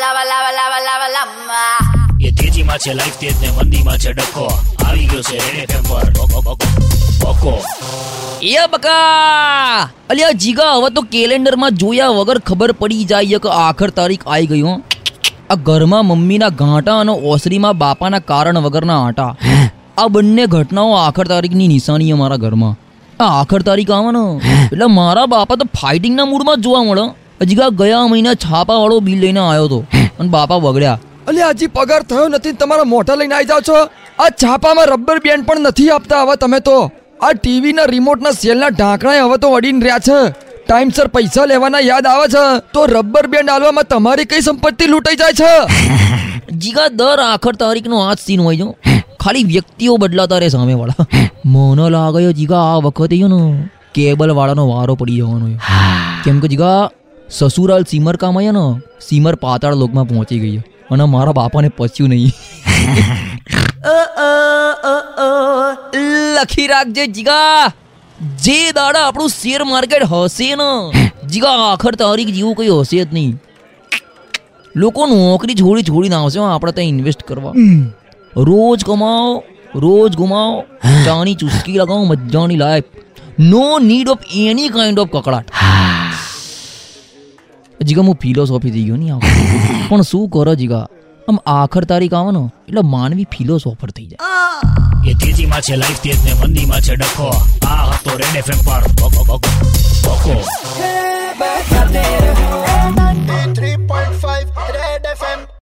lava, લાવા લાવા લાવા lava. એ તેજીમાં છે લાઈફ તેજ ને મંદીમાં છે ડખો. આવી ગયો છે રેડ એફએમ પર. બકો બકો બકો એ બકા! અલ્યા જીગા હવે તો કેલેન્ડરમાં જોયા વગર ખબર પડી જાય કે આખર તારીખ આવી ગઈ હો. આ ઘરમાં મમ્મીના ઘાંટા અને ઓસરીમાં બાપાના કારણ વગરના આટા. આ બંને ઘટનાઓ આખર તારીખની નિશાની મારા ઘરમાં. આ આખર તારીખ આવે ને એટલે મારા બાપા તો ફાઇટિંગના મૂડમાં જ જોવા મળે. હજી ગયા મહિના છાપાવાળો બિલ લઈને આવ્યો હતો અને બાપા બગડ્યા. અલે હજી પગાર થયો નથી તમારા મોઢા લઈને આવી જાવ છો. આ છાપામાં રબર બેન્ડ પણ નથી આપતા હવે તમે તો. આ ટીવીના રિમોટના સેલના ઢાંકણા હવે તો અડીને રહ્યા છે. ટાઈમસર પૈસા લેવાના યાદ આવે છે. તો રબર બેન્ડ આલવામાં તમારી કઈ સંપત્તિ લૂંટાઈ જાય છે? જીગા દર આખર તારીખનો આ જ સીન હોય છે ખાલી વ્યક્તિઓ બદલાતા રહે સામેવાળા. મને લાગ્યો જીગા આ વખતે ને કેબલ વાળાનો વારો પડી જવાનો કેમ કે જીગા સસુરાલ સીમર કામ આયા ને સીમર પાતાળ લોકમાં પહોંચી ગઈ અને મારા બાપાને પચ્યું નહીં. લખી રાખજે જીગા. જે દાડા આપણું શેર માર્કેટ હશે ને જીગા આખર તારીખ જેવું કઈ હશે જ નહીં. લોકો નોકરી છોડી છોડીને આવશે આપણે ત્યાં ઇન્વેસ્ટ કરવા. રોજ કમાઓ રોજ ગુમાવો ચાની ચુસ્કી લગાવો મજાની life. No need of any kind of કકડાટ. જીગા હું ફિલોસોફી થઈ ગયો નહીં આવું પણ શું કરો જીગા? આમ આખર તારીખ આવવાનો, એટલે માનવી ફિલોસોફર થઈ જાય. એ તેજીમાં છે, લાઈફ તેજ ને મંદીમાં છે ડખો. આ હતો રેડ એફએમ પર.